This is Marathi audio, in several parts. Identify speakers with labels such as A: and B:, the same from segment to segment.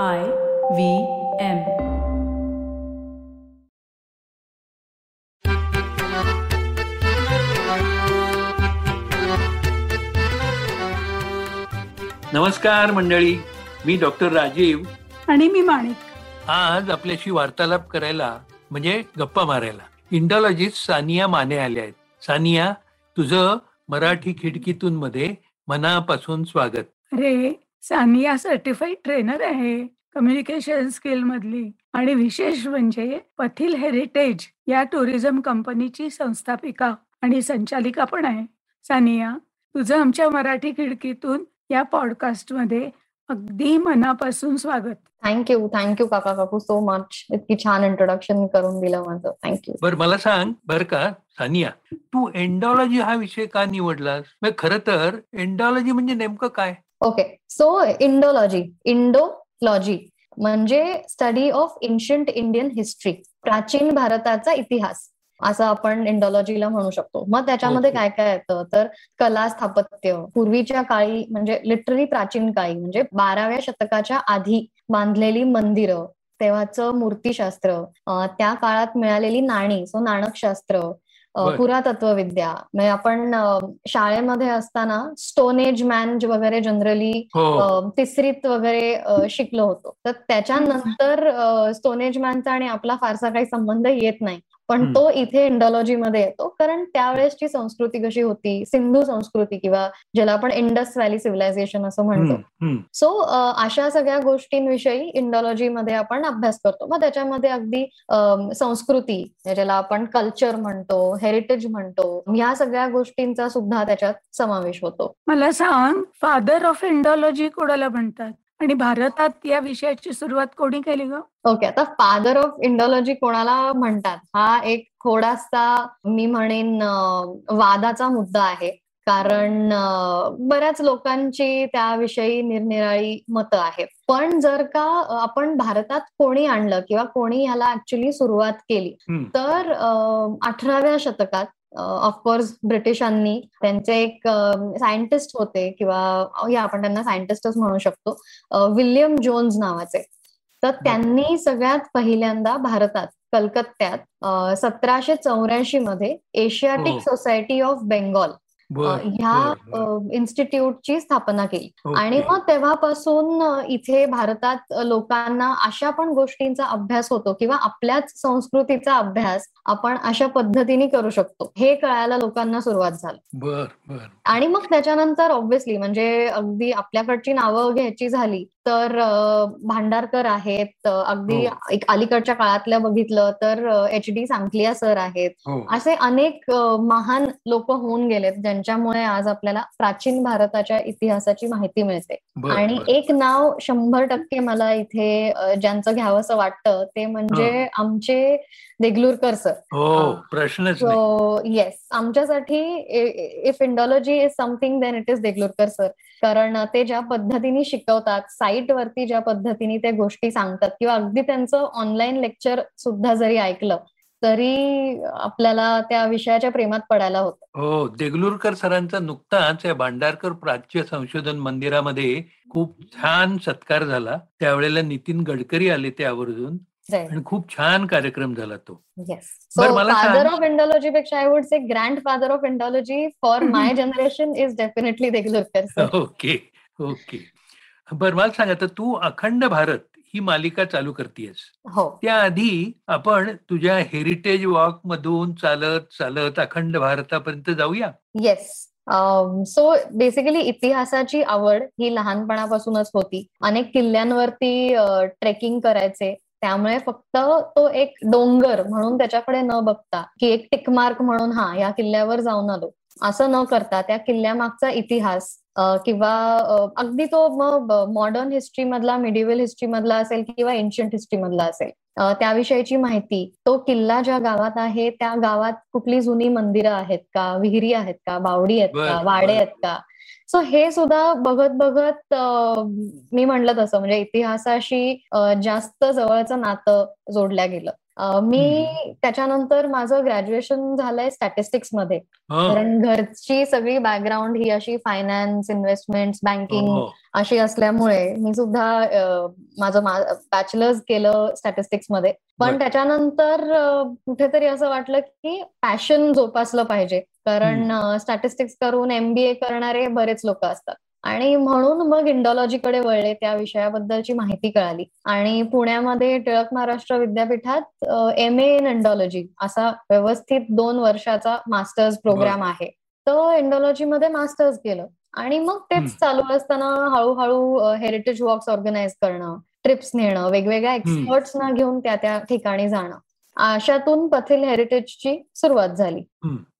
A: I V M.
B: नमस्कार मंडळी मी डॉक्टर राजीव.
C: आणि मी माणिक.
B: आज आपल्याशी वार्तालाप करायला म्हणजे गप्पा मारायला. इंडॉलॉजिस्ट सानिया माने आल्या आहेत. सानिया तुझं मराठी खिडकीतून मध्ये मनापासून स्वागत.
C: रे सानिया सर्टिफाईड ट्रेनर आहे कम्युनिकेशन स्किल मधली. आणि विशेष म्हणजे पथिल हेरिटेज या टुरिझम कंपनीची संस्थापिका आणि संचालिका पण आहे. सानिया तुझं आमच्या मराठी खिडकीतून या पॉडकास्टमध्ये अगदी मनापासून स्वागत.
D: थँक्यू थँक्यू काका काकू सो मच इतकी छान इंट्रोडक्शन करून दिलं माझं. थँक्यू
B: बर मला सांग बर का सानिया तू एंडॉलॉजी हा विषय का निवडलास? खर तर एंडॉलॉजी म्हणजे नेमकं काय?
D: ओके सो इंडोलॉजी इंडोलॉजी म्हणजे study of ancient Indian history प्राचीन भारताचा इतिहास. असं आपण इंडॉलॉजीला म्हणू शकतो. मग त्याच्यामध्ये. काय काय येतं? तर कला स्थापत्य. पूर्वीच्या काळी म्हणजे लिटरली प्राचीन काळी म्हणजे बाराव्या शतकाच्या आधी बांधलेली मंदिरं तेव्हाचं मूर्तीशास्त्र त्या काळात मिळालेली नाणी सो नाणकशास्त्र. पुरातत्वविद्या. म्हणजे आपण शाळेमध्ये असताना स्टोन एज मॅन वगैरे जनरली
B: हो.
D: तिसरीत वगैरे शिकलो होतो. तर त्याच्यानंतर स्टोनेज मॅनचा आणि आपला फारसा काही संबंध येत नाही. पण. तो इथे इंडॉलॉजी मध्ये येतो कारण त्यावेळेसची संस्कृती कशी होती सिंधू संस्कृती किंवा ज्याला आपण इंडस व्हॅली सिव्हिलायझेशन असं म्हणतो. सो अशा सगळ्या गोष्टींविषयी इंडॉलॉजी मध्ये आपण अभ्यास करतो मग त्याच्यामध्ये अगदी संस्कृती ज्याला आपण कल्चर म्हणतो हेरिटेज म्हणतो ह्या सगळ्या गोष्टींचा सुद्धा त्याच्यात समावेश होतो
C: मला सांग फादर ऑफ इंडॉलॉजी कोणाला म्हणतात आणि भारतात या विषयाची सुरुवात कोणी केली ग?
D: ओके आता फादर ऑफ इंडॉलॉजी कोणाला म्हणतात? हा एक थोडासा मी म्हणेन वादाचा मुद्दा आहे. कारण बऱ्याच लोकांची त्याविषयी निरनिराळी मतं आहेत. पण जर का आपण भारतात कोणी आणलं किंवा कोणी ह्याला ऍक्च्युली सुरुवात केली. तर अठराव्या शतकात ऑफकोर्स ब्रिटिशांनी त्यांचे एक सायंटिस्ट होते किंवा या आपण त्यांना सायंटिस्टच म्हणू शकतो विल्यम जोन्स नावाचे तर त्यांनी सगळ्यात पहिल्यांदा भारतात कलकत्त्यात सतराशे चौऱ्याऐंशी मध्ये एशियाटिक
B: हो.
D: सोसायटी ऑफ बेंगॉल ह्या. इन्स्टिट्यूटची स्थापना केली. आणि मग तेव्हापासून इथे भारतात लोकांना अशा पण गोष्टींचा अभ्यास होतो किंवा आपल्याच संस्कृतीचा अभ्यास आपण अशा पद्धतीने करू शकतो हे कळायला लोकांना सुरुवात झाली
B: बर बर
D: आणि मग त्याच्यानंतर ऑब्व्हियसली म्हणजे अगदी आपल्याकडची नावं घ्यायची झाली तर भांडारकर आहेत. अगदी
B: हो.
D: एक अलीकडच्या काळातल्या बघितलं तर एच डी सांकलिया सर आहेत.
B: हो.
D: असे अनेक महान लोक होऊन गेलेत ज्यांच्यामुळे आज आपल्याला प्राचीन भारताच्या इतिहासाची माहिती मिळते. आणि. एक नाव शंभर टक्के मला इथे ज्यांचं घ्यावंसं वाटतं ते म्हणजे आमचे देगलूरकर सर.
B: हो
D: सो येस. आमच्यासाठी if Indology is something then it is Deglurkar sir. कारण ते ज्या पद्धतीने शिकवतात साईट वरती ज्या पद्धतीने ते गोष्टी सांगतात किंवा अगदी त्यांचं ऑनलाईन लेक्चर सुद्धा जरी ऐकलं तरी आपल्याला त्या विषयाच्या प्रेमात पडायला होतं.
B: हो देगलूरकर सरांचा नुकताच या भांडारकर प्राच्य संशोधन मंदिरामध्ये खूप छान सत्कार झाला. त्यावेळेला नितीन गडकरी आले ते आवर्जून. आणि खूप छान कार्यक्रम झाला तो.
D: फादर ऑफ इंडॉलॉजी पेक्षा I would say grandfather of Indology for my generation is definitely Deglurkar
B: okay okay बर मला सांग आता तू अखंड भारत ही मालिका चालू करतेयस.
D: हो.
B: त्याआधी आपण तुझ्या हेरिटेज वॉक मधून चालत चालत अखंड भारतापर्यंत जाऊया?
D: येस सो बेसिकली इतिहासाची आवड ही लहानपणापासूनच होती. अनेक किल्ल्यांवरती ट्रेकिंग करायचे. त्यामुळे फक्त तो एक डोंगर म्हणून त्याच्याकडे न बघता की एक टिकमार्क म्हणून हा या किल्ल्यावर जाऊन आलो. असं न करता त्या किल्ल्यामागचा इतिहास किंवा अगदी तो मग मॉडर्न हिस्ट्री मधला मिडिवल हिस्ट्री मधला असेल किंवा एन्शियंट हिस्ट्री मधला असेल त्याविषयीची माहिती तो किल्ला ज्या गावात आहे त्या गावात कुठली जुनी मंदिरं आहेत का? विहिरी आहेत का? बावडी आहेत का. वाडे आहेत का? सो हे सुद्धा बघत बघत मी म्हणलं तसं म्हणजे इतिहासाशी जास्त जवळचं नातं जोडल्या गेलं. मी त्याच्यानंतर माझं ग्रॅज्युएशन झालंय स्टॅटिस्टिक्समध्ये कारण घरची सगळी बॅकग्राऊंड ही अशी फायनान्स इन्व्हेस्टमेंट बँकिंग अशी असल्यामुळे मी सुद्धा माझं बॅचलर्स केलं स्टॅटिस्टिक्समध्ये पण त्याच्यानंतर कुठेतरी असं वाटलं की पॅशन जोपासलं पाहिजे. कारण स्टॅटिस्टिक्स करून एमबीए करणारे बरेच लोक असतात. आणि म्हणून मग इंडॉलॉजीकडे वळले त्या विषयाबद्दलची माहिती कळाली. आणि पुण्यामध्ये टिळक महाराष्ट्र विद्यापीठात एम ए इन इंडॉलॉजी असा व्यवस्थित दोन वर्षाचा मास्टर्स प्रोग्राम आहे. तो मध्ये मास्टर्स केलं. आणि मग तेच चालू असताना हळूहळू हेरिटेज वॉक्स ऑर्गनाईज करणं ट्रिप्स नेणं वेगवेगळ्या एक्सपर्ट्सना घेऊन त्या त्या ठिकाणी जाणं. अशातून पथिल हेरिटेजची सुरुवात झाली.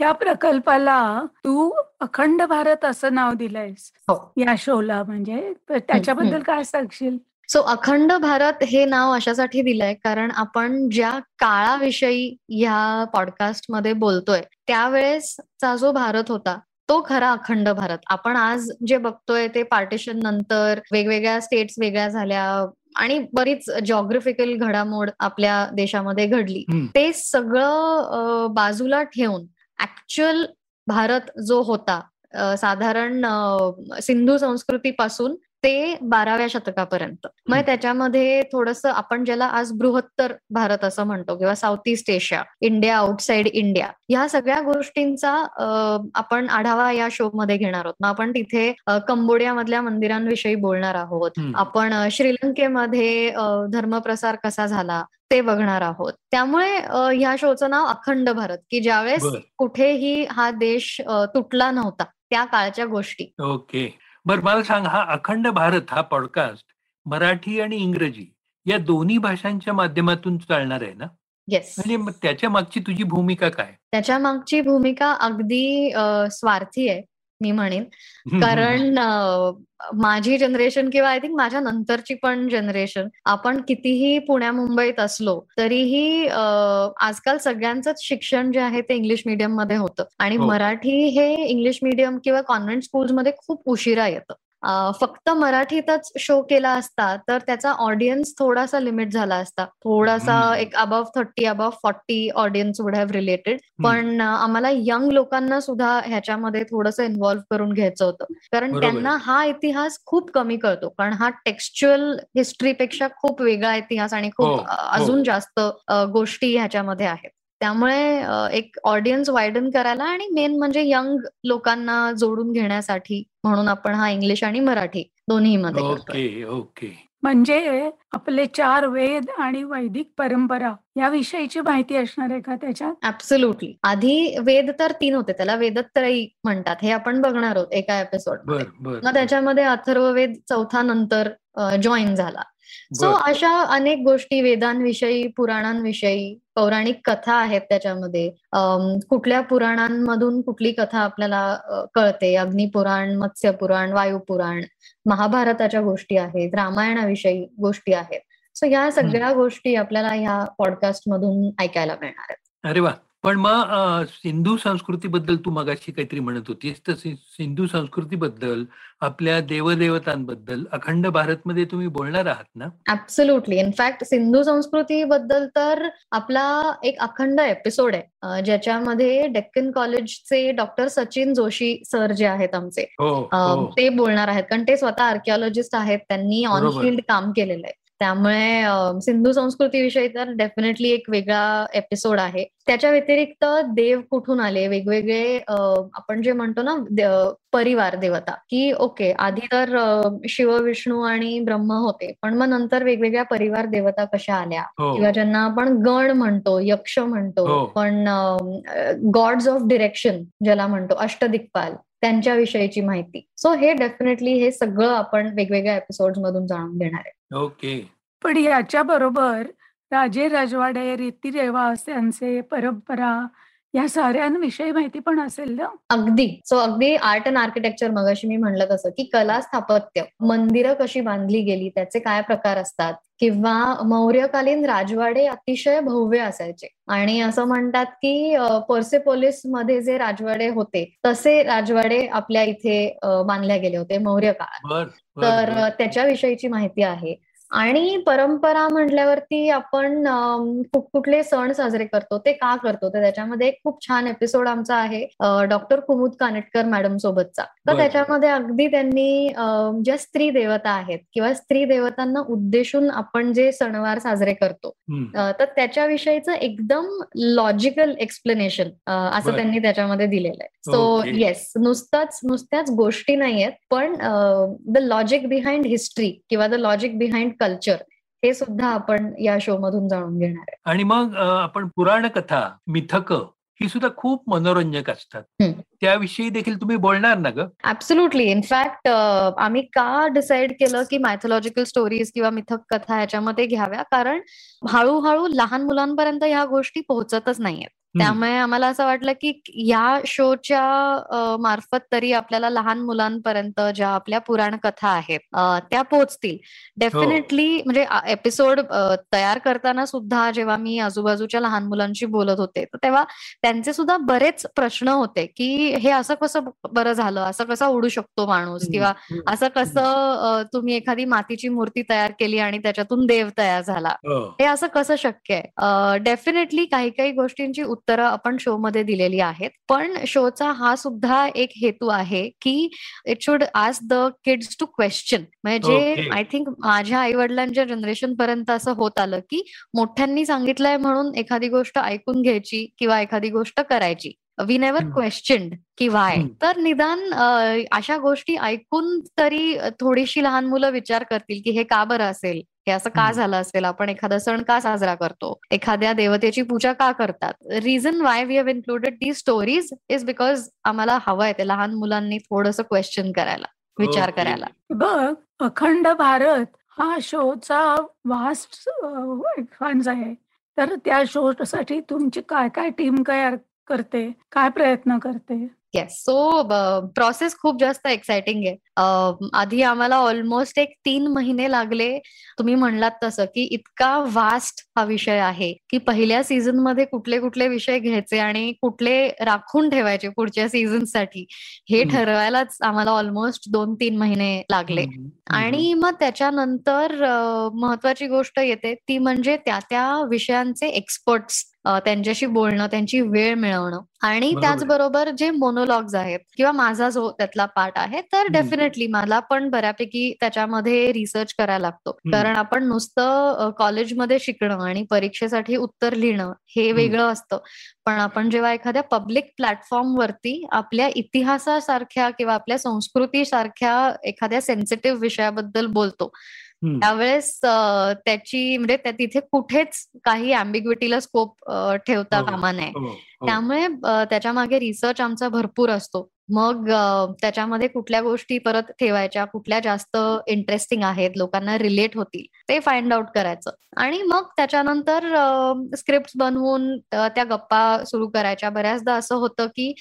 C: या प्रकल्पाला तू अखंड भारत असं नाव दिलंयस. हो. या शोला म्हणजे त्याच्याबद्दल काय सांगशील?
D: सो अखंड भारत हे नाव अशासाठी दिलंय कारण आपण ज्या काळाविषयी या पॉडकास्टमध्ये बोलतोय त्यावेळेसचा जो भारत होता तो खरा अखंड भारत. आपण आज जे बघतोय ते पार्टिशन नंतर वेगवेगळ्या स्टेट्स वेगळ्या झाल्या आणि बरीच जॉग्रफिकल घडामोड आपल्या देशामध्ये घडली. ते सगळं बाजूला ठेवून ऍक्च्युअल भारत जो होता साधारण सिंधू संस्कृतीपासून ते बाराव्या शतकापर्यंत. मग त्याच्यामध्ये थोडस आपण ज्याला आज बृहत्तर भारत असं म्हणतो किंवा South East Asia India outside India या सगळ्या गोष्टींचा आपण आढावा या शो मध्ये घेणार आहोत. मग आपण तिथे कंबोडिया मधल्या मंदिरांविषयी बोलणार आहोत. आपण श्रीलंकेमध्ये धर्मप्रसार कसा झाला ते बघणार आहोत. त्यामुळे ह्या शोचं नाव अखंड भारत की ज्यावेळेस कुठेही हा देश तुटला नव्हता त्या काळच्या गोष्टी.
B: ओके. बर मला सांग हा अखंड भारत हा पॉडकास्ट मराठी आणि इंग्रजी या दोन्ही भाषांच्या माध्यमातून चालणार आहे ना?
D: येस
B: म्हणजे त्याच्या मागची तुझी भूमिका काय?
D: त्याच्या मागची भूमिका अगदी स्वार्थी आहे. मी म्हणेन. कारण माझी जनरेशन किंवा आय थिंक माझ्या नंतरची पण जनरेशन आपण कितीही पुण्या मुंबईत असलो तरीही आजकाल सगळ्यांच शिक्षण जे आहे ते इंग्लिश मिडियममध्ये होतं. आणि हो. मराठी हे इंग्लिश मिडियम किंवा कॉन्व्हेंट स्कूल्समध्ये खूप उशिरा येतं. फक्त मराठीतच शो केला असता तर त्याचा ऑडियन्स थोडासा लिमिट झाला असता. थोडासा एक above thirty above forty audience would have related पण आम्हाला यंग लोकांना सुद्धा ह्याच्यामध्ये थोडंसं इन्व्हॉल्व्ह करून घ्यायचं होतं. कारण त्यांना हा इतिहास खूप कमी कळतो. कारण हा टेक्स्च्युअल हिस्ट्रीपेक्षा खूप वेगळा इतिहास आणि खूप हो, हो. अजून जास्त गोष्टी ह्याच्यामध्ये आहेत. त्यामुळे एक ऑडियन्स वायडन करायला आणि मेन म्हणजे यंग लोकांना जोडून घेण्यासाठी म्हणून आपण हा इंग्लिश आणि मराठी दोन्ही मध्ये
B: ओके ओके.
C: म्हणजे आपले चार वेद आणि वैदिक परंपरा या विषयीची माहिती असणार आहे का त्याच्यात?
D: ऍब्सोल्युटली आधी वेद तर तीन होते त्याला वेदत्रयी म्हणतात. हे आपण बघणार आहोत एका एपिसोड मग त्याच्यामध्ये अथर्ववेद चौथा नंतर जॉईन झाला. सो अशा अनेक गोष्टी वेदांविषयी पुराणांविषयी पौराणिक कथा आहेत त्याच्यामध्ये. कुठल्या पुराणांमधून कुठली कथा आपल्याला कळते? अग्निपुराण मत्स्यपुराण वायुपुराण महाभारताच्या गोष्टी आहेत रामायणाविषयी गोष्टी आहेत. सो या सगळ्या गोष्टी आपल्याला ह्या पॉडकास्ट मधून ऐकायला मिळणार आहेत.
B: अरे वा! पण मग सिंधू संस्कृतीबद्दल तू मगाशी काहीतरी म्हणत होतीस. तर सिंधू संस्कृतीबद्दल आपल्या देवदेवतांबद्दल अखंड भारतमध्ये तुम्ही बोलणार आहात ना?
D: ऍब्सोल्युटली इनफॅक्ट सिंधू संस्कृतीबद्दल तर आपला एक अखंड एपिसोड आहे. ज्याच्यामध्ये डेक्कन कॉलेजचे डॉक्टर सचिन जोशी सर जे आहेत आमचे
B: हो, हो.
D: ते बोलणार आहेत. कारण ते स्वतः आर्किओलॉजिस्ट आहेत. त्यांनी ऑन फील्ड काम केलेलं आहे. त्यामुळे सिंधू संस्कृतीविषयी तर डेफिनेटली एक वेगळा एपिसोड आहे त्याच्या व्यतिरिक्त देव कुठून आले वेगवेगळे आपण जे म्हणतो ना परिवार देवता की ओके आधी तर शिव विष्णू आणि ब्रह्म होते पण मग नंतर वेगवेगळ्या परिवार देवता कशा आल्या हो. किंवा ज्यांना आपण गण म्हणतो यक्ष म्हणतो हो. पण गॉड्स ऑफ डिरेक्शन ज्याला म्हणतो अष्टदिक्पाल त्यांच्याविषयीची माहिती. सो हे डेफिनेटली हे सगळं आपण वेगवेगळ्या एपिसोड मधून जाणून घेणार आहे.
B: ओके
C: पण याच्या बरोबर राजे राजवाडे रीती रेवास्यांचे परंपरा या साऱ्यांविषयी माहिती पण असेल ना?
D: अगदी. सो अगदी आर्ट अँड आर्किटेक्चर मगाशी मी म्हणलं तसं की कला स्थापत्य मंदिरं कशी बांधली गेली त्याचे काय प्रकार असतात? किंवा मौर्यकालीन राजवाडे अतिशय भव्य असायचे. आणि असं म्हणतात की पर्सेपोलिसमध्ये जे राजवाडे होते तसे राजवाडे आपल्या इथे बांधले गेले होते मौर्य काळात तर त्याच्याविषयीची माहिती आहे. आणि परंपरा म्हटल्यावरती आपण कुठले सण साजरे करतो ते का करतो? तर त्याच्यामध्ये एक खूप छान एपिसोड आमचा आहे डॉक्टर कुमुद कानेटकर मॅडम सोबतचा. तर त्याच्यामध्ये अगदी त्यांनी ज्या स्त्री देवता आहेत किंवा स्त्री देवतांना उद्देशून आपण जे सणवार साजरे करतो तर त्याच्याविषयीचं एकदम लॉजिकल एक्सप्लेनेशन असं त्यांनी त्याच्यामध्ये दिलेलं आहे. सो येस नुसताच नुसत्याच गोष्टी नाहीयेत पण द लॉजिक बिहाइंड हिस्ट्री किंवा द लॉजिक बिहाइंड कल्चर हे सुद्धा आपण या शो मधून जाणून घेणार आहे.
B: आणि मग आपण पुराण कथा मिथक ही सुद्धा खूप मनोरंजक असतात. त्याविषयी देखील तुम्ही बोलणार ना ग?
D: ऍब्सोल्युटली इनफॅक्ट आम्ही का डिसाईड केलं की मायथोलॉजिकल स्टोरीज किंवा मिथक कथा ह्याच्यामध्ये घ्याव्या? कारण हळूहळू लहान मुलांपर्यंत ह्या गोष्टी पोहोचतच नाहीयेत. त्यामुळे आम्हाला असं वाटलं की या शोच्या मार्फत तरी आपल्याला लहान मुलांपर्यंत ज्या आपल्या पुराण कथा आहेत त्या पोहोचतील डेफिनेटली हो. म्हणजे एपिसोड तयार करताना सुद्धा जेव्हा मी आजूबाजूच्या लहान मुलांशी बोलत होते तर तेव्हा त्यांचे सुद्धा बरेच प्रश्न होते की हे असं कसं बरं झालं? असं कसा उडू शकतो माणूस? किंवा असं कसं तुम्ही एखादी मातीची मूर्ती तयार केली आणि त्याच्यातून देव तयार झाला? हो. हे असं कसं शक्य आहे? डेफिनेटली काही काही गोष्टींची उत्तरं आपण शो मध्ये दिलेली आहेत. पण शोचा हा सुद्धा एक हेतू आहे की it should ask the kids to question म्हणजे आय थिंक माझ्या आई वडिलांच्या जनरेशन पर्यंत असं होत आलं की मोठ्यांनी सांगितलंय म्हणून एखादी गोष्ट ऐकून घ्यायची किंवा एखादी गोष्ट करायची. वी नेवर क्वेश्चन की वाय तर निदान अशा गोष्टी ऐकून तरी थोडीशी लहान मुलं विचार करतील की हे का बरं असेल? हे असं का झालं असेल? आपण एखादा सण का साजरा करतो? एखाद्या देवतेची पूजा का करतात? Reason why we have included the stories is because आम्हाला हवंय ते लहान मुलांनी थोडस क्वेश्चन करायला विचार करायला.
C: बघ अखंड भारत हा शोचा वास्ट फंड आहे. तर त्या शो साठी तुमची काय काय टीम तयार करते? काय प्रयत्न करते?
D: येस सो प्रोसेस खूप जास्त एक्साइटिंग आहे. आधी आम्हाला ऑलमोस्ट एक तीन महिने लागले. तुम्ही म्हणलात तसं की इतका वास्ट हा विषय आहे की पहिल्या सीझनमध्ये कुठले कुठले विषय घ्यायचे आणि कुठले राखून ठेवायचे पुढच्या सीझनसाठी. हे ठरवायलाच आम्हाला ऑलमोस्ट दोन तीन महिने लागले. आणि मग त्याच्यानंतर महत्वाची गोष्ट येते. ती म्हणजे त्या त्या विषयांचे एक्सपर्ट्स त्यांच्याशी बोलणं त्यांची वेळ मिळवणं. आणि त्याचबरोबर जे मोनोलॉग्स आहेत किंवा माझा जो त्यातला पार्ट आहे तर डेफिनेटली मला पण बऱ्यापैकी त्याच्यामध्ये रिसर्च करायला लागतो. कारण आपण नुसतं कॉलेजमध्ये शिकणं आणि परीक्षेसाठी उत्तर लिहिणं हे वेगळं असतं. पण आपण जेव्हा एखाद्या पब्लिक प्लॅटफॉर्म वरती आपल्या इतिहासासारख्या किंवा आपल्या संस्कृती सारख्या एखाद्या सेन्सिटिव्ह विषयाबद्दल बोलतो त्यावेळेस त्याची म्हणजे तिथे कुठेच काही अँबिग्विटीला स्कोप ठेवता हो, कामा नये. हो, हो. त्यामुळे त्याच्यामागे रिसर्च आमचा भरपूर असतो. मग त्याच्यामध्ये कुठल्या गोष्टी परत ठेवायच्या कुठल्या जास्त इंटरेस्टिंग आहेत लोकांना रिलेट होतील ते फाइंड आउट करायचं. आणि मग त्याच्यानंतर स्क्रिप्ट बनवून त्या गप्पा सुरू करायच्या. बऱ्याचदा असं होतं की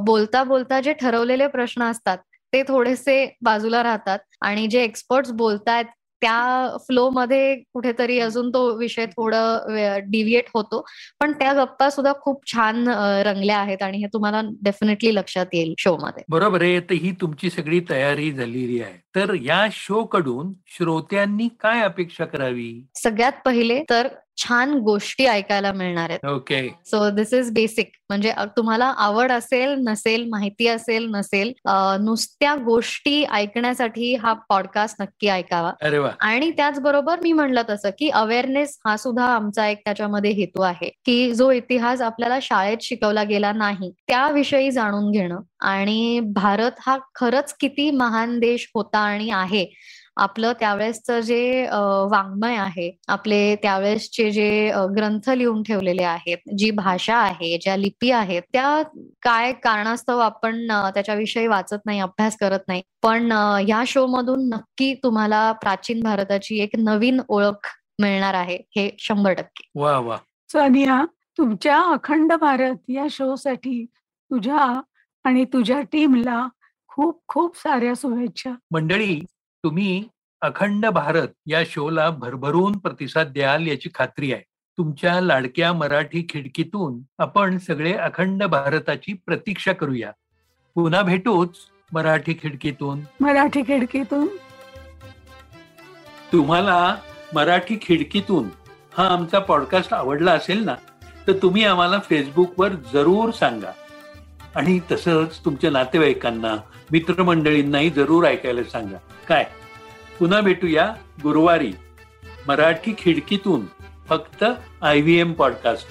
D: बोलता बोलता जे ठरवलेले प्रश्न असतात ते थोडेसे बाजूला राहतात आणि जे एक्सपर्ट्स बोलतायत त्या फ्लो मध्ये कुठेतरी अजून तो विषय थोडं डिव्हिएट होतो. पण त्या गप्पा सुद्धा खूप छान रंगल्या आहेत आणि हे तुम्हाला डेफिनेटली लक्षात येईल शो मध्ये.
B: बरोबर आहे. तर ही तुमची सगळी तयारी झालेली आहे. तर या शो कडून श्रोत्यांनी काय अपेक्षा करावी?
D: सगळ्यात पहिले तर छान गोष्टी ऐकायला मिळणार आहेत.
B: Okay.
D: So this is basic म्हणजे तुम्हाला आवड असेल नसेल माहिती असेल नसेल नुसत्या गोष्टी ऐकण्यासाठी हा पॉडकास्ट नक्की ऐकावा. आणि त्याचबरोबर मी म्हणलं तसं की अवेअरनेस हा सुद्धा आमचा एक त्याच्यामध्ये हेतू आहे की जो इतिहास आपल्याला शाळेत शिकवला गेला नाही त्याविषयी जाणून घेणं. आणि भारत हा खरंच किती महान देश होता आणि आहे. आपलं त्यावेळेसचं जे वाङ्मय आहे आपले त्यावेळेसचे जे ग्रंथ लिहून ठेवलेले आहेत जी भाषा आहे ज्या लिपी आहेत त्या काय कारणास्तव आपण त्याच्याविषयी वाचत नाही अभ्यास करत नाही पण या शो मधून नक्की तुम्हाला प्राचीन भारताची एक नवीन ओळख मिळणार आहे हे शंभर टक्के.
B: वा वा.
C: सानिया तुमच्या अखंड भारत या शो साठी तुझ्या आणि तुझ्या टीमला खूप खूप साऱ्या शुभेच्छा.
B: मंडळी तुम्ही अखंड भारत या शोला भरभरून प्रतिसाद द्याल याची खात्री आहे. तुमच्या लाडक्या मराठी खिडकीतून आपण सगळे अखंड भारताची प्रतीक्षा करूया. पुन्हा भेटूच मराठी खिडकीतून.
C: मराठी खिडकीतून.
B: तुम्हाला मराठी खिडकीतून हा आमचा पॉडकास्ट आवडला असेल ना तर तुम्ही आम्हाला फेसबुकवर जरूर सांगा. आणि तसंच तुमच्या नातेवाईकांना मित्रमंडळींनाही जरूर ऐकायला सांगा. काय? पुन्हा भेटूया गुरुवारी मराठी खिडकीतून फक्त आय व्ही एम पॉडकास्ट